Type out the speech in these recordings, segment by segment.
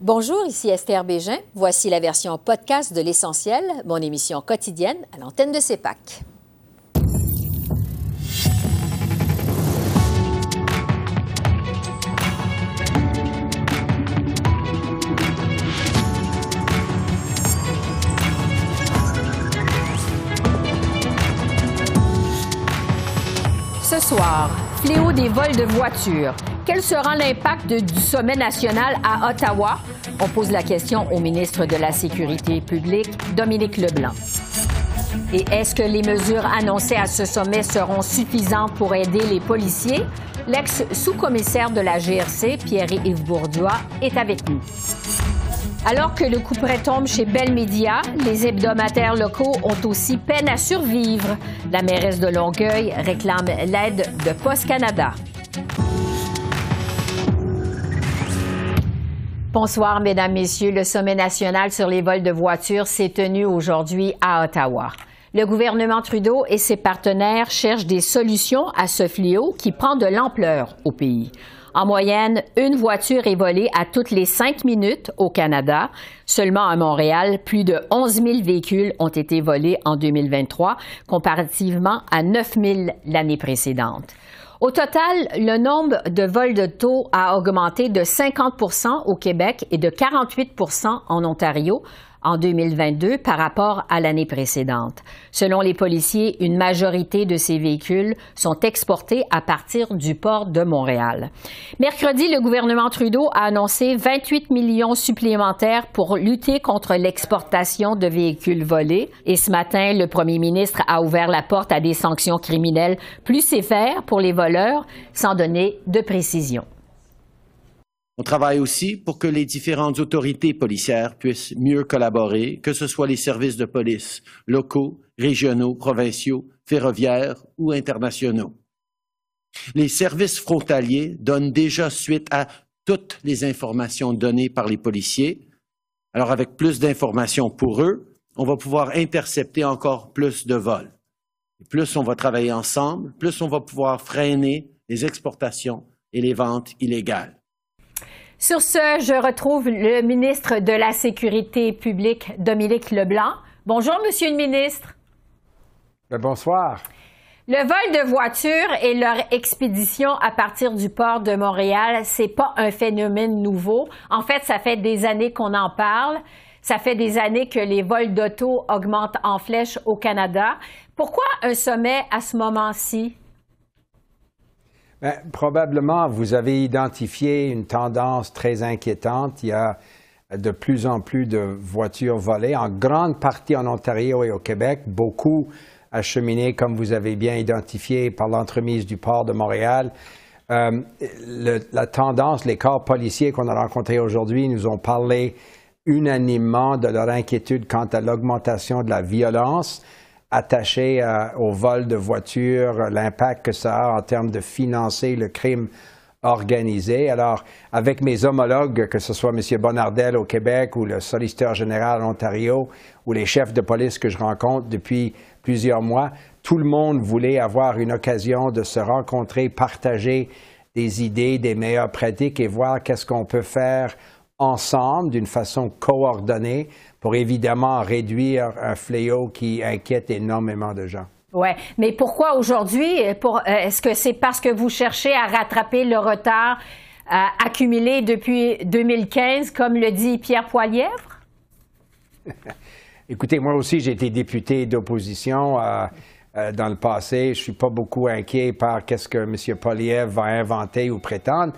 Bonjour, ici Esther Bégin. Voici la version podcast de L'Essentiel, mon émission quotidienne à l'antenne de CEPAC. Ce soir, fléau des vols de voitures. Quel sera l'impact du sommet national à Ottawa? On pose la question au ministre de la Sécurité publique, Dominique Leblanc. Et est-ce que les mesures annoncées à ce sommet seront suffisantes pour aider les policiers? L'ex-sous-commissaire de la GRC, Pierre-Yves Bourdois, est avec nous. Alors que le coup tombe chez Bell Media, les hebdomadaires locaux ont aussi peine à survivre. La mairesse de Longueuil réclame l'aide de Post Canada. Bonsoir, Mesdames, Messieurs. Le sommet national sur les vols de voitures s'est tenu aujourd'hui à Ottawa. Le gouvernement Trudeau et ses partenaires cherchent des solutions à ce fléau qui prend de l'ampleur au pays. En moyenne, une voiture est volée à toutes les cinq minutes au Canada. Seulement à Montréal, plus de 11 000 véhicules ont été volés en 2023, comparativement à 9 000 l'année précédente. Au total, le nombre de vols de taux a augmenté de 50% au Québec et de 48% en Ontario en 2022 par rapport à l'année précédente. Selon les policiers, une majorité de ces véhicules sont exportés à partir du port de Montréal. Mercredi, le gouvernement Trudeau a annoncé 28 millions supplémentaires pour lutter contre l'exportation de véhicules volés. Et ce matin, le premier ministre a ouvert la porte à des sanctions criminelles plus sévères pour les voleurs, sans donner de précision. On travaille aussi pour que les différentes autorités policières puissent mieux collaborer, que ce soit les services de police locaux, régionaux, provinciaux, ferroviaires ou internationaux. Les services frontaliers donnent déjà suite à toutes les informations données par les policiers. Alors avec plus d'informations pour eux, on va pouvoir intercepter encore plus de vols. plus on va travailler ensemble, plus on va pouvoir freiner les exportations et les ventes illégales. Sur ce, je retrouve le ministre de la Sécurité publique, Dominique Leblanc. Bonjour, Monsieur le ministre. Ben, bonsoir. Le vol de voitures et leur expédition à partir du port de Montréal, c'est pas un phénomène nouveau. En fait, ça fait des années qu'on en parle. Ça fait des années que les vols d'auto augmentent en flèche au Canada. Pourquoi un sommet à ce moment-ci? Ben, probablement, vous avez identifié une tendance très inquiétante. Il y a de plus en plus de voitures volées, en grande partie en Ontario et au Québec, beaucoup acheminées, comme vous avez bien identifié, par l'entremise du port de Montréal. Euh, la tendance, les corps policiers qu'on a rencontrés aujourd'hui nous ont parlé unanimement de leur inquiétude quant à l'augmentation de la violence attaché au vol de voitures, l'impact que ça a en termes de financer le crime organisé. Alors, avec mes homologues, que ce soit M. Bonardel au Québec ou le solliciteur général en Ontario ou les chefs de police que je rencontre depuis plusieurs mois, tout le monde voulait avoir une occasion de se rencontrer, partager des idées, des meilleures pratiques et voir qu'est-ce qu'on peut faire ensemble d'une façon coordonnée pour évidemment réduire un fléau qui inquiète énormément de gens. Oui, mais pourquoi aujourd'hui? Euh, est-ce que c'est parce que vous cherchez à rattraper le retard euh, accumulé depuis 2015, comme le dit Pierre Poilièvre? Écoutez, moi aussi, j'ai été député d'opposition euh, dans le passé. Je ne suis pas beaucoup inquiet par qu'est-ce que M. Poilievre va inventer ou prétendre.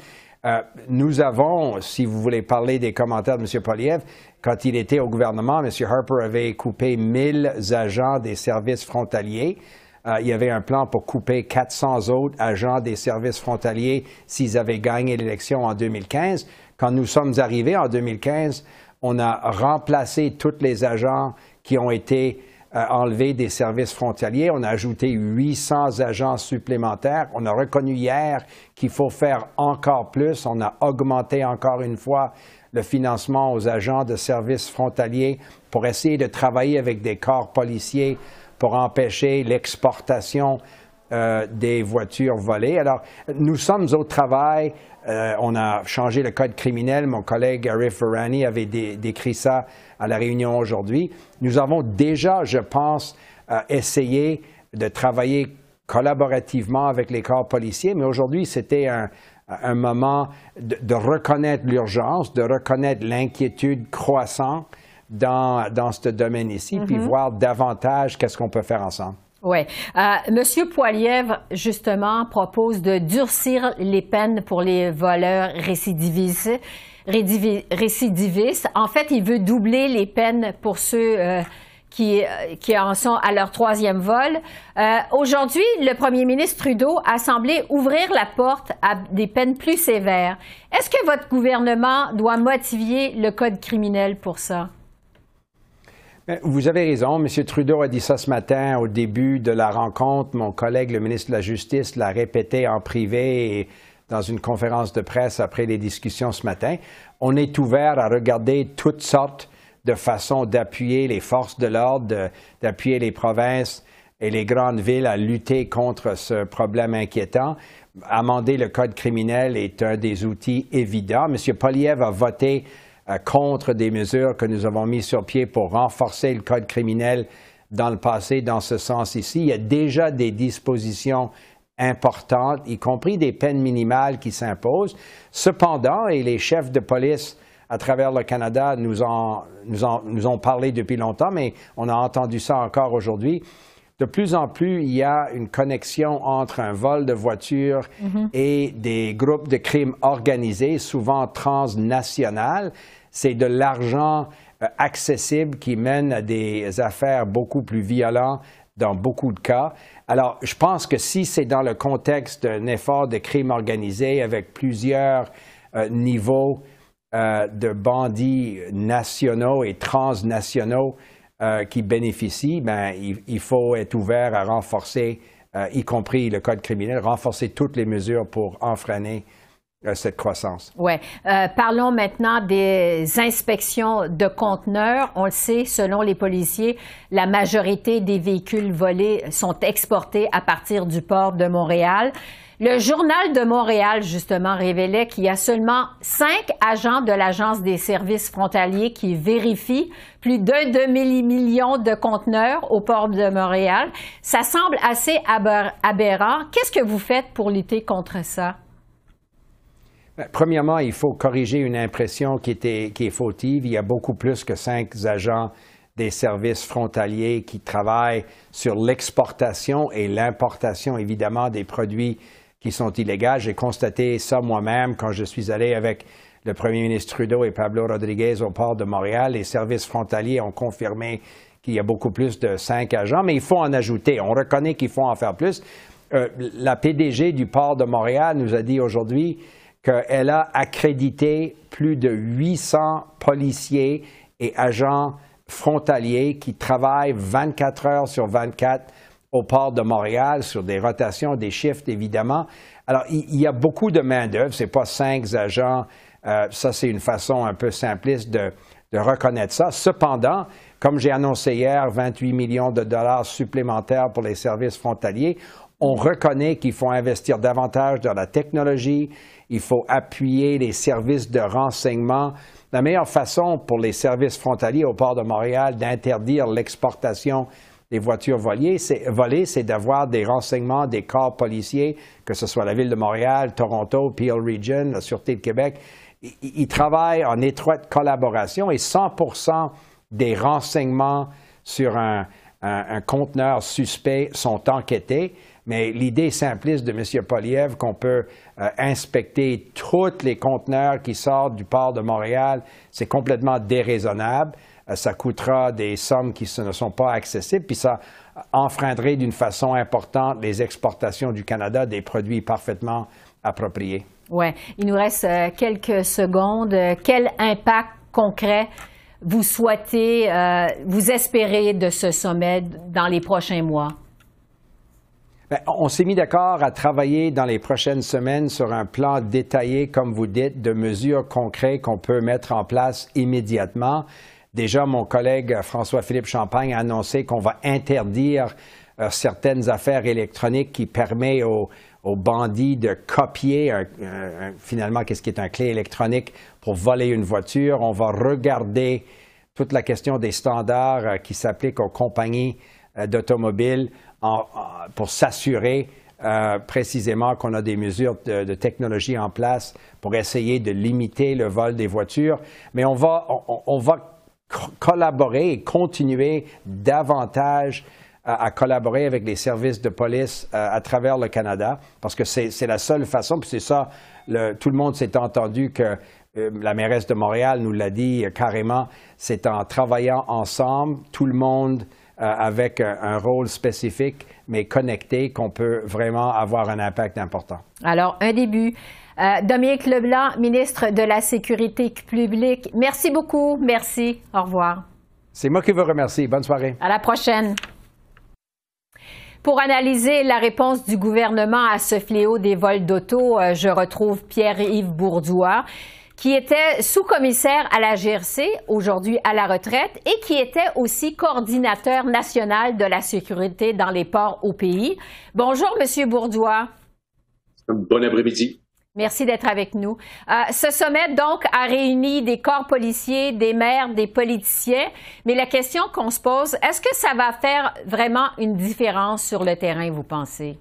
nous avons, si vous voulez parler des commentaires de M. Poilievre, quand il était au gouvernement, M. Harper avait coupé 1000 agents des services frontaliers. Euh, il y avait un plan pour couper 400 autres agents des services frontaliers s'ils avaient gagné l'élection en 2015. Quand nous sommes arrivés en 2015, on a remplacé tous les agents qui ont été euh, enlevés des services frontaliers. On a ajouté 800 agents supplémentaires. On a reconnu hier qu'il faut faire encore plus. On a augmenté encore une fois le financement aux agents de services frontaliers pour essayer de travailler avec des corps policiers pour empêcher l'exportation euh, des voitures volées. Alors, nous sommes au travail. Euh, on a changé le code criminel. Mon collègue Arif Varani avait décrit ça à la réunion aujourd'hui. Nous avons déjà, je pense, essayé de travailler collaborativement avec les corps policiers, mais aujourd'hui, c'était un, moment de, reconnaître l'urgence, de reconnaître l'inquiétude croissante dans, dans ce domaine ici, puis mm-hmm. voir davantage qu'est-ce qu'on peut faire ensemble. Oui. Euh, Monsieur Poilièvre, justement, propose de durcir les peines pour les voleurs récidivistes. récidivistes. En fait, il veut doubler les peines pour ceux euh, qui, euh, qui, en sont à leur troisième vol. Euh, Aujourd'hui, le premier ministre Trudeau a semblé ouvrir la porte à des peines plus sévères. Est-ce que votre gouvernement doit motiver le code criminel pour ça? Vous avez raison. M. Trudeau a dit ça ce matin au début de la rencontre. Mon collègue, le ministre de la Justice, l'a répété en privé et dans une conférence de presse après les discussions ce matin. On est ouvert à regarder toutes sortes de façons d'appuyer les forces de l'ordre, d'appuyer les provinces et les grandes villes à lutter contre ce problème inquiétant. Amender le code criminel est un des outils évidents. M. Poliev a voté euh, contre des mesures que nous avons mises sur pied pour renforcer le code criminel dans le passé dans ce sens ici. Il y a déjà des dispositions importantes, y compris des peines minimales qui s'imposent. Cependant, et les chefs de police à travers le Canada nous, en, nous, nous ont parlé depuis longtemps, mais on a entendu ça encore aujourd'hui, de plus en plus, il y a une connexion entre un vol de voiture mm-hmm. et des groupes de crimes organisés, souvent transnationales c'est de l'argent euh, accessible qui mène à des affaires beaucoup plus violentes dans beaucoup de cas. Alors, je pense que si c'est dans le contexte d'un effort de crime organisé avec plusieurs euh, niveaux euh, de bandits nationaux et transnationaux qui bénéficient, ben, il, faut être ouvert à renforcer, y compris le code criminel, renforcer toutes les mesures pour enfreiner cette croissance. Oui. Euh, parlons maintenant des inspections de conteneurs. On le sait, selon les policiers, la majorité des véhicules volés sont exportés à partir du port de Montréal. Le journal de Montréal, justement, révélait qu'il y a seulement cinq agents de l'Agence des services frontaliers qui vérifient plus d'un demi-million de conteneurs au port de Montréal. Ça semble assez aberrant. Qu'est-ce que vous faites pour lutter contre ça? Ben, premièrement, il faut corriger une impression qui, qui est fautive. Il y a beaucoup plus que cinq agents des services frontaliers qui travaillent sur l'exportation et l'importation, évidemment, des produits qui sont illégaux. J'ai constaté ça moi-même quand je suis allé avec le premier ministre Trudeau et Pablo Rodriguez au port de Montréal. Les services frontaliers ont confirmé qu'il y a beaucoup plus de cinq agents, mais il faut en ajouter. On reconnaît qu'il faut en faire plus. Euh, la PDG du port de Montréal nous a dit aujourd'hui qu'elle a accrédité plus de 800 policiers et agents frontaliers qui travaillent 24 heures sur 24 au port de Montréal sur des rotations, des shifts évidemment. Alors, il, y a beaucoup de main-d'œuvre, ce n'est pas cinq agents, euh, ça c'est une façon un peu simpliste de, de reconnaître ça. Cependant, comme j'ai annoncé hier, 28 millions de dollars supplémentaires pour les services frontaliers, on reconnaît qu'il faut investir davantage dans la technologie, il faut appuyer les services de renseignement. La meilleure façon pour les services frontaliers au port de Montréal d'interdire l'exportation des voitures volées, c'est d'avoir des renseignements des corps policiers, que ce soit la ville de Montréal, Toronto, Peel Region, la Sûreté de Québec. Ils, travaillent en étroite collaboration et 100% des renseignements sur un conteneur suspect sont enquêtés. Mais l'idée simpliste de M. Poliev qu'on peut euh, inspecter tous les conteneurs qui sortent du port de Montréal, c'est complètement déraisonnable. Euh, ça coûtera des sommes qui ne sont pas accessibles, puis ça enfreindrait d'une façon importante les exportations du Canada des produits parfaitement appropriés. Oui, il nous reste euh, quelques secondes. Quel impact concret vous souhaitez, vous espérez de ce sommet dans les prochains mois? Ben, on s'est mis d'accord à travailler dans les prochaines semaines sur un plan détaillé, comme vous dites, de mesures concrètes qu'on peut mettre en place immédiatement. Déjà, mon collègue François-Philippe Champagne a annoncé qu'on va interdire certaines affaires électroniques qui permettent aux, bandits de copier finalement qu'est-ce qui est un clé électronique pour voler une voiture. On va regarder toute la question des standards qui s'appliquent aux compagnies d'automobiles pour s'assurer euh, précisément qu'on a des mesures de, technologie en place pour essayer de limiter le vol des voitures. Mais on va, on, va collaborer et continuer davantage à, collaborer avec les services de police euh, à travers le Canada, parce que c'est la seule façon, puis c'est ça, tout le monde s'est entendu que euh, la mairesse de Montréal nous l'a dit carrément, c'est en travaillant ensemble, tout le monde avec un rôle spécifique, mais connecté qu'on peut vraiment avoir un impact important. Alors, un début. Euh, Dominique Leblanc, ministre de la Sécurité publique, merci beaucoup. Merci. Au revoir. C'est moi qui vous remercie. Bonne soirée. À la prochaine. Pour analyser la réponse du gouvernement à ce fléau des vols d'auto, euh, je retrouve Pierre-Yves Bourdois qui était sous-commissaire à la GRC, aujourd'hui à la retraite, et qui était aussi coordinateur national de la sécurité dans les ports au pays. Bonjour, Monsieur Bourdois. Bon après-midi. Merci d'être avec nous. Euh, ce sommet, donc, a réuni des corps policiers, des maires, des politiciens. Mais la question qu'on se pose, est-ce que ça va faire vraiment une différence sur le terrain, vous pensez?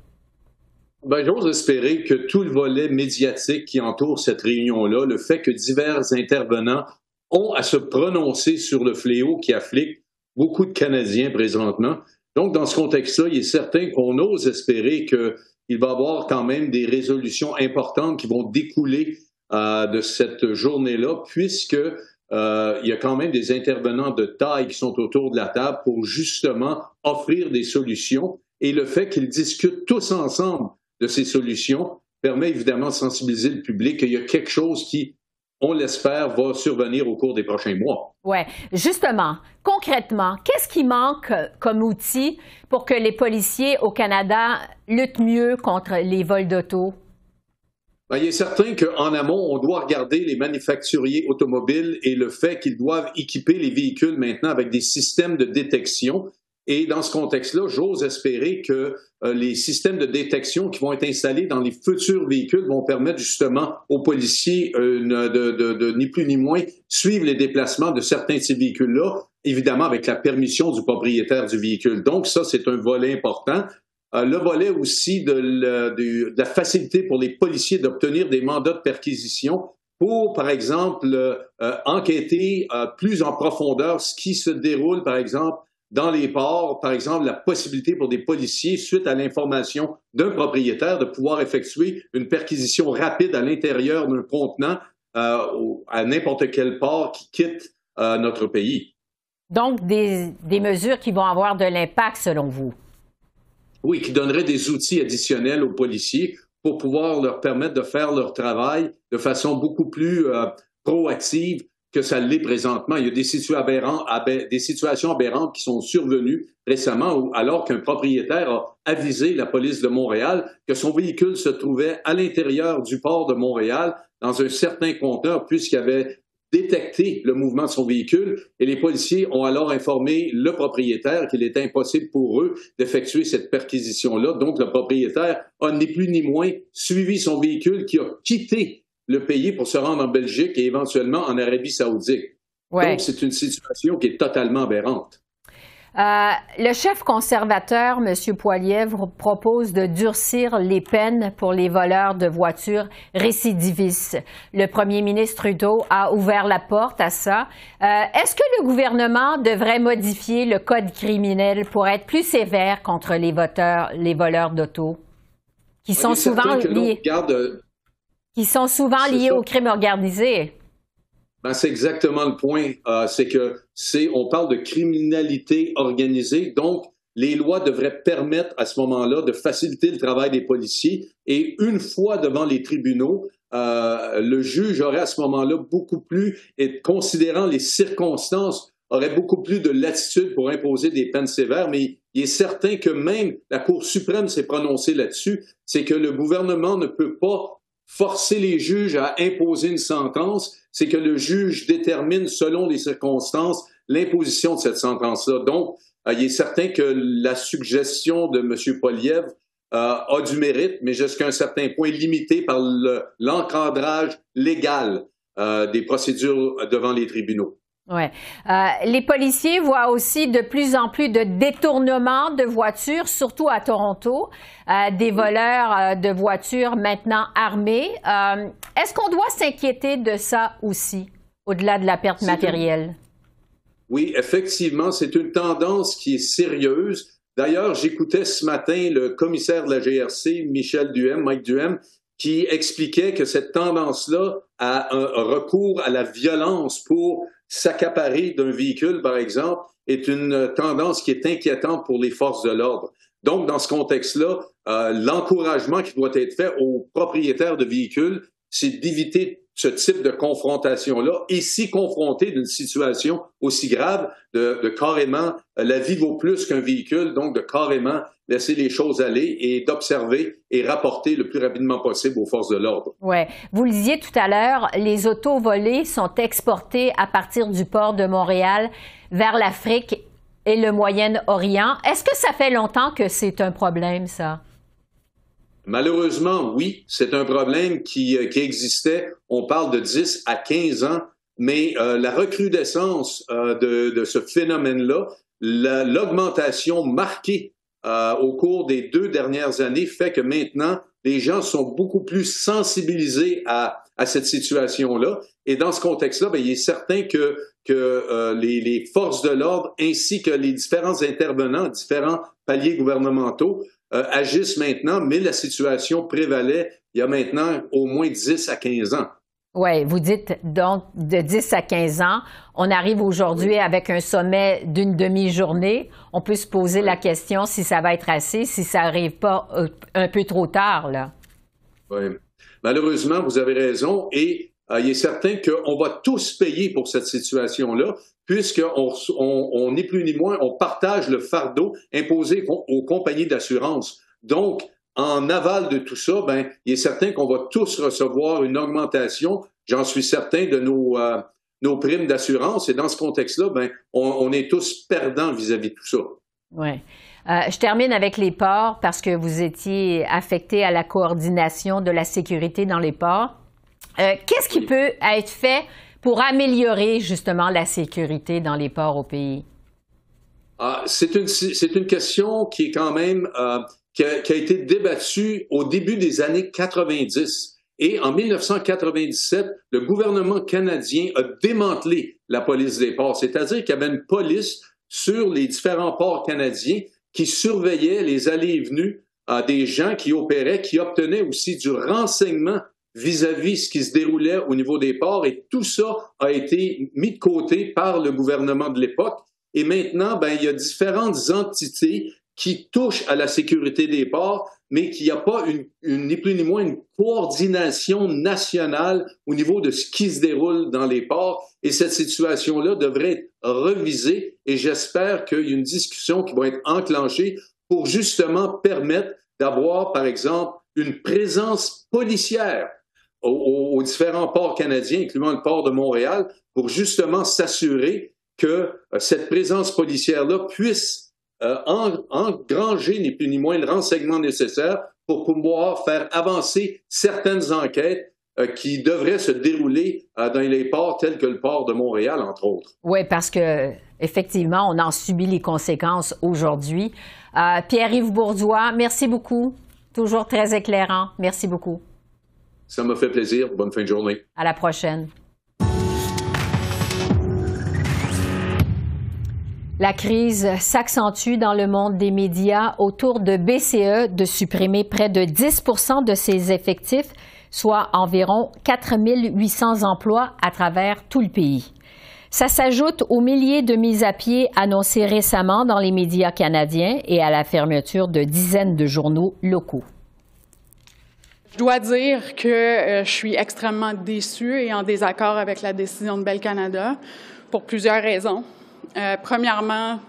Ben, j'ose espérer que tout le volet médiatique qui entoure cette réunion-là, le fait que divers intervenants ont à se prononcer sur le fléau qui afflique beaucoup de Canadiens présentement. Donc, dans ce contexte-là, il est certain qu'on ose espérer qu'il va y avoir quand même des résolutions importantes qui vont découler euh, de cette journée-là, puisque euh, il y a quand même des intervenants de taille qui sont autour de la table pour justement offrir des solutions. Et le fait qu'ils discutent tous ensemble de ces solutions permet évidemment de sensibiliser le public qu'il y a quelque chose qui, on l'espère, va survenir au cours des prochains mois. Oui, justement, concrètement, qu'est-ce qui manque comme outil pour que les policiers au Canada luttent mieux contre les vols d'auto? Ben, il est certain qu'en amont, on doit regarder les manufacturiers automobiles et le fait qu'ils doivent équiper les véhicules maintenant avec des systèmes de détection et dans ce contexte-là, j'ose espérer que euh, les systèmes de détection qui vont être installés dans les futurs véhicules vont permettre justement aux policiers euh, de, de, ni plus ni moins suivre les déplacements de certains de ces véhicules-là, évidemment avec la permission du propriétaire du véhicule. Donc ça, c'est un volet important. Euh, le volet aussi de, la facilité pour les policiers d'obtenir des mandats de perquisition pour, par exemple, enquêter plus en profondeur ce qui se déroule, par exemple, dans les ports, par exemple, la possibilité pour des policiers, suite à l'information d'un propriétaire, de pouvoir effectuer une perquisition rapide à l'intérieur d'un contenant euh, à n'importe quel port qui quitte euh, notre pays. Donc, des, des mesures qui vont avoir de l'impact, selon vous? Oui, qui donneraient des outils additionnels aux policiers pour pouvoir leur permettre de faire leur travail de façon beaucoup plus euh, proactive que ça l'est présentement. Il y a des, situations aberrantes qui sont survenues récemment alors qu'un propriétaire a avisé la police de Montréal que son véhicule se trouvait à l'intérieur du port de Montréal dans un certain compteur puisqu'il avait détecté le mouvement de son véhicule et les policiers ont alors informé le propriétaire qu'il était impossible pour eux d'effectuer cette perquisition-là. Donc, le propriétaire a ni plus ni moins suivi son véhicule qui a quitté le payer pour se rendre en Belgique et éventuellement en Arabie saoudite. Donc, c'est une situation qui est totalement aberrante. Euh, le chef conservateur, M. Poilievre, propose de durcir les peines pour les voleurs de voitures récidivistes. Le premier ministre Trudeau a ouvert la porte à ça. Euh, est-ce que le gouvernement devrait modifier le code criminel pour être plus sévère contre les, voteurs, les voleurs d'auto, qui sont souvent liés? Qui sont souvent liés au crime organisé. Ben, c'est exactement le point. Euh, c'est que c'est, on parle de criminalité organisée, donc les lois devraient permettre à ce moment-là de faciliter le travail des policiers. Et une fois devant les tribunaux, euh, le juge aurait à ce moment-là beaucoup plus, et considérant les circonstances, aurait beaucoup plus de latitude pour imposer des peines sévères. Mais il est certain que même la Cour suprême s'est prononcée là-dessus, c'est que le gouvernement ne peut pas forcer les juges à imposer une sentence, c'est que le juge détermine selon les circonstances l'imposition de cette sentence-là. Donc, il est certain que la suggestion de M. Poliev a du mérite, mais jusqu'à un certain point limité par l'encadrage légal des procédures devant les tribunaux. Ouais. Euh, les policiers voient aussi de plus en plus de détournements de voitures, surtout à Toronto, euh, des voleurs euh, de voitures maintenant armés. Est-ce qu'on doit s'inquiéter de ça aussi, au-delà de la perte matérielle? Oui, effectivement, c'est une tendance qui est sérieuse. D'ailleurs, j'écoutais ce matin le commissaire de la GRC, Michel Duhem, Mike Duhem, qui expliquait que cette tendance-là a un recours à la violence pour s'accaparer d'un véhicule, par exemple, est une tendance qui est inquiétante pour les forces de l'ordre. Donc, dans ce contexte-là, euh, l'encouragement qui doit être fait aux propriétaires de véhicules, c'est d'éviter ce type de confrontation-là si confronté d'une situation aussi grave, de, de, carrément, la vie vaut plus qu'un véhicule, donc de carrément laisser les choses aller et d'observer et rapporter le plus rapidement possible aux forces de l'ordre. Oui. Vous le disiez tout à l'heure, les autos volées sont exportées à partir du port de Montréal vers l'Afrique et le Moyen-Orient. Est-ce que ça fait longtemps que c'est un problème, ça? Malheureusement, oui, c'est un problème qui, euh, qui, existait. On parle de 10 à 15 ans, mais euh, la recrudescence euh, de, de, ce phénomène-là, l'augmentation marquée euh, au cours des deux dernières années fait que maintenant, les gens sont beaucoup plus sensibilisés à, à cette situation-là. Et dans ce contexte-là, ben, il est certain que, que euh, les, les, forces de l'ordre ainsi que les différents intervenants, différents paliers gouvernementaux euh, agissent maintenant, mais la situation prévalait il y a maintenant au moins 10 à 15 ans. Oui, vous dites donc de 10 à 15 ans. On arrive aujourd'hui avec un sommet d'une demi-journée. On peut se poser la question si ça va être assez, si ça n'arrive pas euh, un peu trop tard. Là. Oui. Malheureusement, vous avez raison. Et euh, il est certain qu'on va tous payer pour cette situation-là, puisqu'on on, n'est plus ni moins, on partage le fardeau imposé aux compagnies d'assurance. Donc, en aval de tout ça, ben, il est certain qu'on va tous recevoir une augmentation, j'en suis certain, de nos, euh, nos primes d'assurance. Et dans ce contexte-là, ben, on, est tous perdants vis-à-vis de tout ça. Oui. Euh, je termine avec les ports parce que vous étiez affecté à la coordination de la sécurité dans les ports. Euh, qu'est-ce qui peut être fait pour améliorer justement la sécurité dans les ports au pays? Ah, c'est une, une, question qui est quand même qui a, été débattu au début des années 90. Et en 1997, le gouvernement canadien a démantelé la police des ports, c'est-à-dire qu'il y avait une police sur les différents ports canadiens qui surveillait les allées et venues à des gens qui opéraient, qui obtenaient aussi du renseignement vis-à-vis -vis ce qui se déroulait au niveau des ports. Et tout ça a été mis de côté par le gouvernement de l'époque. Et maintenant, ben, il y a différentes entités qui touche à la sécurité des ports, mais qu'il n'y a pas une, ni plus ni moins une coordination nationale au niveau de ce qui se déroule dans les ports. Et cette situation-là devrait être revisée et j'espère qu'il y a une discussion qui va être enclenchée pour justement permettre d'avoir, par exemple, une présence policière aux, aux, différents ports canadiens, incluant le port de Montréal, pour justement s'assurer que euh, cette présence policière-là puisse euh, engranger ni plus ni moins le renseignement nécessaire pour pouvoir faire avancer certaines enquêtes euh, qui devraient se dérouler euh, dans les ports tels que le port de Montréal, entre autres. Oui, parce que effectivement, on en subit les conséquences aujourd'hui. Pierre-Yves Bourdois, merci beaucoup. Toujours très éclairant. Merci beaucoup. Ça m'a fait plaisir. Bonne fin de journée. À la prochaine. La crise s'accentue dans le monde des médias autour de BCE de supprimer près de 10 de ses effectifs, soit environ 4 800 emplois à travers tout le pays. Ça s'ajoute aux milliers de mises à pied annoncées récemment dans les médias canadiens et à la fermeture de dizaines de journaux locaux. Je dois dire que euh, je suis extrêmement déçue et en désaccord avec la décision de Bell Canada pour plusieurs raisons. Euh, premièrement,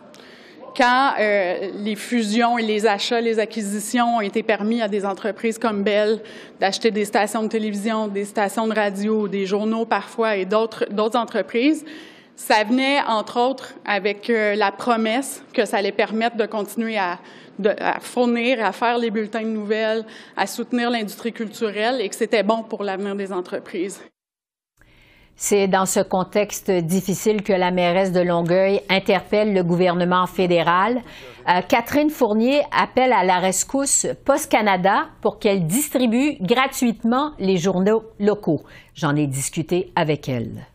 quand euh, les fusions et les achats, les acquisitions ont été permis à des entreprises comme Bell d'acheter des stations de télévision, des stations de radio, des journaux parfois et d'autres, entreprises, Ça venait, entre autres, avec euh, la promesse que ça allait permettre de continuer à, fournir, à faire les bulletins de nouvelles, à soutenir l'industrie culturelle et que c'était bon pour l'avenir des entreprises. C'est dans ce contexte difficile que la mairesse de Longueuil interpelle le gouvernement fédéral. Euh, Catherine Fournier appelle à la rescousse Post Canada pour qu'elle distribue gratuitement les journaux locaux. J'en ai discuté avec elle.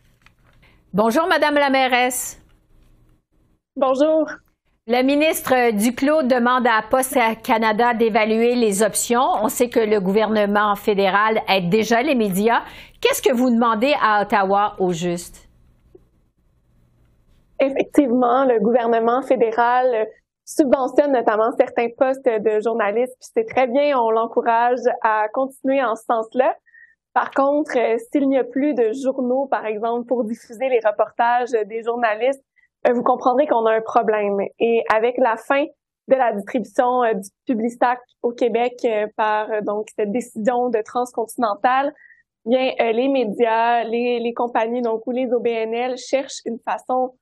Bonjour, Madame la mairesse. Bonjour. Le ministre Duclos demande à Post Canada d'évaluer les options. On sait que le gouvernement fédéral aide déjà les médias. Qu'est-ce que vous demandez à Ottawa au juste? Effectivement, le gouvernement fédéral subventionne notamment certains postes de journalistes, puis c'est très bien, on l'encourage à continuer en ce sens-là. Par contre, s'il n'y a plus de journaux, par exemple, pour diffuser les reportages des journalistes, euh, vous comprendrez qu'on a un problème. Et avec la fin de la distribution euh, du Publistac au Québec euh, par donc cette décision de transcontinentale, bien les médias, les, les compagnies donc ou les OBNL cherchent une façon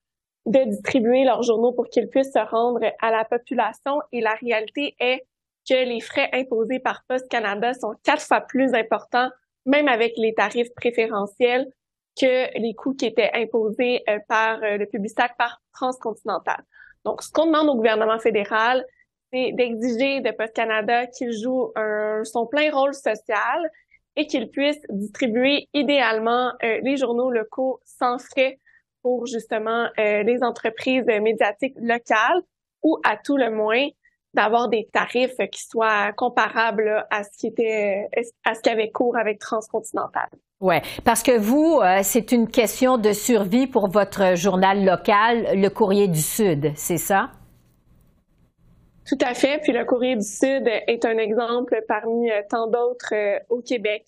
de distribuer leurs journaux pour qu'ils puissent se rendre à la population. Et la réalité est que les frais imposés par Post Canada sont quatre fois plus importants, même avec les tarifs préférentiels, que les coûts qui étaient imposés euh, par euh, le Publisac par Transcontinental. Donc, ce qu'on demande au gouvernement fédéral, c'est d'exiger de Post Canada qu'il joue son plein rôle social et qu'il puisse distribuer idéalement euh, les journaux locaux sans frais pour justement les entreprises médiatiques locales ou à tout le moins d'avoir des tarifs qui soient comparables à ce qui était à ce qui avait cours avec Transcontinental. Oui, parce que vous, euh, c'est une question de survie pour votre journal local, le Courrier du Sud, c'est ça? Tout à fait. Puis le Courrier du Sud est un exemple parmi euh, tant d'autres euh, au Québec.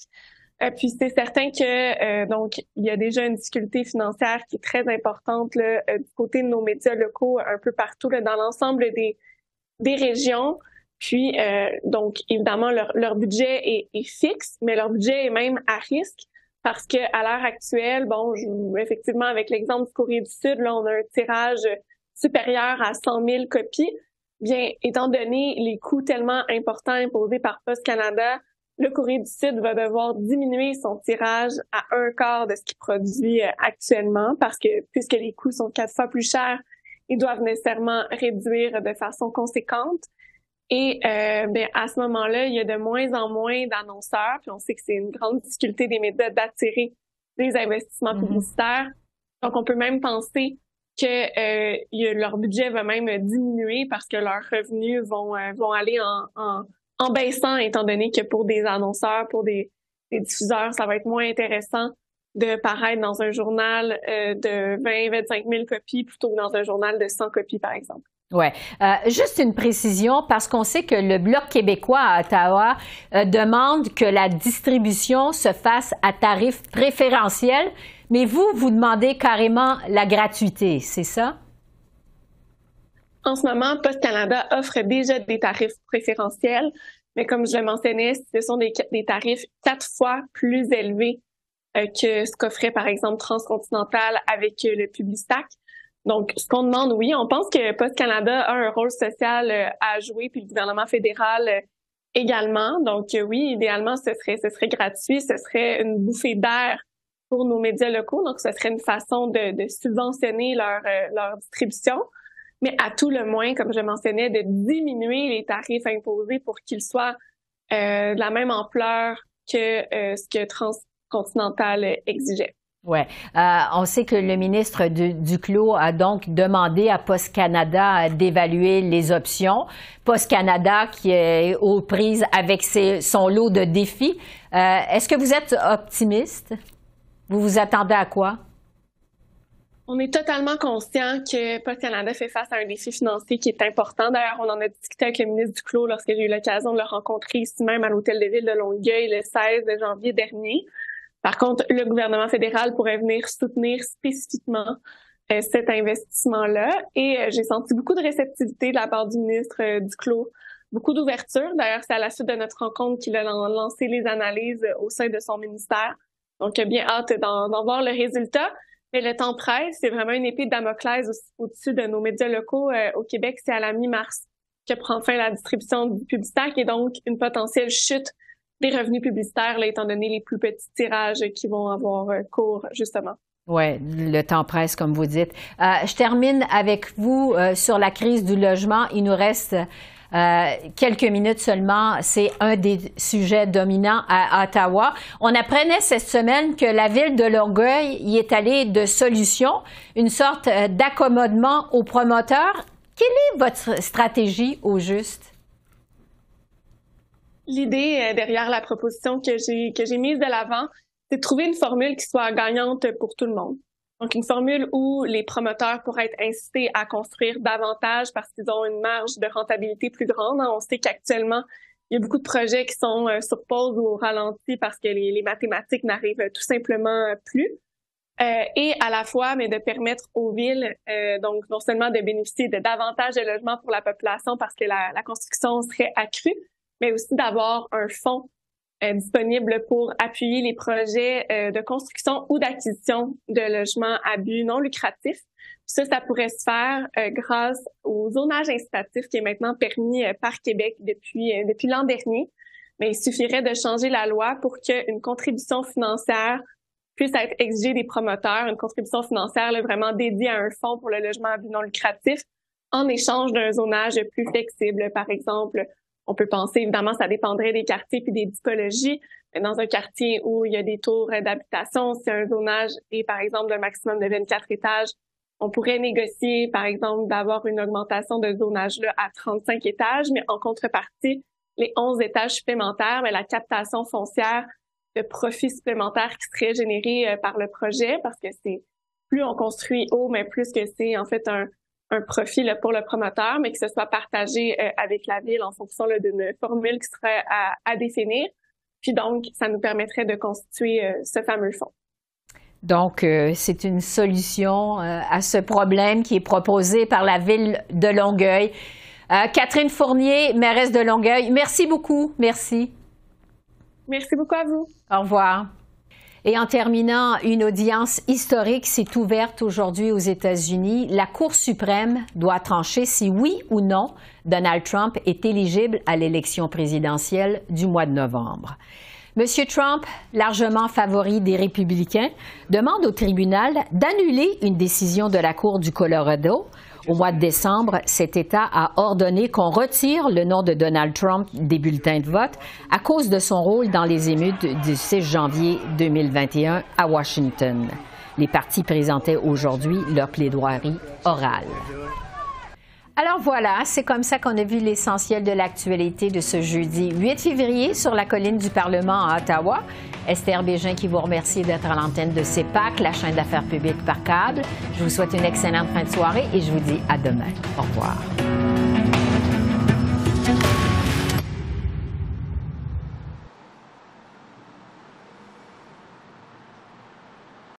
puis c'est certain que donc il y a déjà une difficulté financière qui est très importante là, du côté de nos médias locaux un peu partout là, dans l'ensemble des des régions. Puis donc évidemment leur, leur budget est, est, fixe, mais leur budget est même à risque parce que à l'heure actuelle, bon, je, effectivement, avec l'exemple du Courrier du Sud, là, on a un tirage supérieur à 100 000 copies. Bien, étant donné les coûts tellement importants imposés par Post Canada, le Courrier du Sud va devoir diminuer son tirage à un quart de ce qu'il produit euh, actuellement parce que puisque les coûts sont quatre fois plus chers, ils doivent nécessairement réduire de façon conséquente. Et euh, ben, à ce moment-là, il y a de moins en moins d'annonceurs, puis on sait que c'est une grande difficulté des médias d'attirer des investissements mm-hmm. publicitaires. Donc, on peut même penser que euh, leur budget va même diminuer parce que leurs revenus vont euh, vont aller en, en, en, baissant, étant donné que pour des annonceurs, pour des, des, diffuseurs, ça va être moins intéressant de paraître dans un journal euh, de 20-25 000 copies plutôt que dans un journal de 100 copies, par exemple. Ouais. Euh, juste une précision, parce qu'on sait que le Bloc québécois à Ottawa euh, demande que la distribution se fasse à tarif préférentiel, mais vous, vous demandez carrément la gratuité, c'est ça? En ce moment, Post Canada offre déjà des tarifs préférentiels, mais comme je le mentionnais, ce sont des, tarifs quatre fois plus élevés que ce qu'offrait par exemple Transcontinental avec le Publistac. Donc, ce qu'on demande, oui, on pense que Post Canada a un rôle social euh, à jouer, puis le gouvernement fédéral euh, également. Donc, euh, oui, idéalement, ce serait, ce serait gratuit, ce serait une bouffée d'air pour nos médias locaux. Donc, ce serait une façon de, subventionner leur, leur distribution, mais à tout le moins, comme je mentionnais, de diminuer les tarifs imposés pour qu'ils soient de la même ampleur que ce que Exigeait. Oui. Euh, on sait que le ministre du, Duclos a donc demandé à Post Canada d'évaluer les options. Post Canada qui est aux prises avec son lot de défis. Euh, est-ce que vous êtes optimiste? Vous vous attendez à quoi? On est totalement conscient que Post Canada fait face à un défi financier qui est important. D'ailleurs, on en a discuté avec le ministre Duclos lorsque j'ai eu l'occasion de le rencontrer ici même à l'hôtel de ville de Longueuil le 16 janvier dernier. Par contre, le gouvernement fédéral pourrait venir soutenir spécifiquement euh, cet investissement-là. Et euh, j'ai senti beaucoup de réceptivité de la part du ministre euh, Duclos, beaucoup d'ouverture. D'ailleurs, c'est à la suite de notre rencontre qu'il a lancé les analyses au sein de son ministère. Donc, bien hâte d'en voir le résultat. Mais le temps presse, c'est vraiment une épée de Damoclès au-dessus de nos médias locaux euh, au Québec. C'est à la mi-mars que prend fin la distribution du publicitaire, qui est donc une potentielle chute des revenus publicitaires, là, étant donné les plus petits tirages qui vont avoir euh, cours, justement. Oui, le temps presse, comme vous dites. Euh, je termine avec vous euh, sur la crise du logement. Il nous reste quelques minutes seulement. C'est un des sujets dominants à Ottawa. On apprenait cette semaine que la ville de Longueuil y est allée de solutions, une sorte d'accommodement aux promoteurs. Quelle est votre stratégie au juste? L'idée euh, derrière la proposition que j'ai que j'ai mise de l'avant, c'est de trouver une formule qui soit gagnante pour tout le monde. Donc une formule où les promoteurs pourraient être incités à construire davantage parce qu'ils ont une marge de rentabilité plus grande. On sait qu'actuellement, il y a beaucoup de projets qui sont euh, sur pause ou au ralenti parce que les, les mathématiques n'arrivent tout simplement plus. Euh, et à la fois, mais de permettre aux villes, euh, donc non seulement de bénéficier de davantage de logements pour la population parce que la, la construction serait accrue, mais aussi d'avoir un fonds euh, disponible pour appuyer les projets euh, de construction ou d'acquisition de logements à but non lucratif. ça, ça pourrait se faire grâce au zonage incitatif qui est maintenant permis par Québec depuis depuis l'an dernier. Mais il suffirait de changer la loi pour qu'une contribution financière puisse être exigée des promoteurs, une contribution financière là, vraiment dédiée à un fonds pour le logement à but non lucratif en échange d'un zonage plus flexible. Par exemple, on peut penser, évidemment, ça dépendrait des quartiers puis des typologies. Dans un quartier où il y a des tours d'habitation, si un zonage est, par exemple, d'un maximum de 24 étages, on pourrait négocier, par exemple, d'avoir une augmentation de zonage-là à 35 étages, mais en contrepartie, les 11 étages supplémentaires, mais la captation foncière de profits supplémentaires qui seraient générés euh, par le projet parce que c'est plus on construit haut, mais plus que c'est en fait un, un profit là, pour le promoteur, mais que ce soit partagé euh, avec la ville en fonction d'une formule qui serait à, à, définir. Puis donc, ça nous permettrait de constituer euh, ce fameux fonds. Donc, c'est une solution à ce problème qui est proposé par la ville de Longueuil. Catherine Fournier, mairesse de Longueuil, merci beaucoup. Merci. Merci beaucoup à vous. Au revoir. Et en terminant, une audience historique s'est ouverte aujourd'hui aux États-Unis. La Cour suprême doit trancher si oui ou non Donald Trump est éligible à l'élection présidentielle du mois de novembre. Monsieur Trump, largement favori des républicains, demande au tribunal d'annuler une décision de la Cour du Colorado au mois de décembre, cet État a ordonné qu'on retire le nom de Donald Trump des bulletins de vote à cause de son rôle dans les émeutes du 6 janvier 2021 à Washington. Les partis présentaient aujourd'hui leur plaidoirie orale. Alors voilà, c'est comme ça qu'on a vu l'essentiel de l'actualité de ce jeudi 8 février sur la colline du Parlement à Ottawa. Esther Bégin qui vous remercie d'être à l'antenne de CEPAC, la chaîne d'affaires publiques par câble. Je vous souhaite une excellente fin de soirée et je vous dis à demain. Au revoir.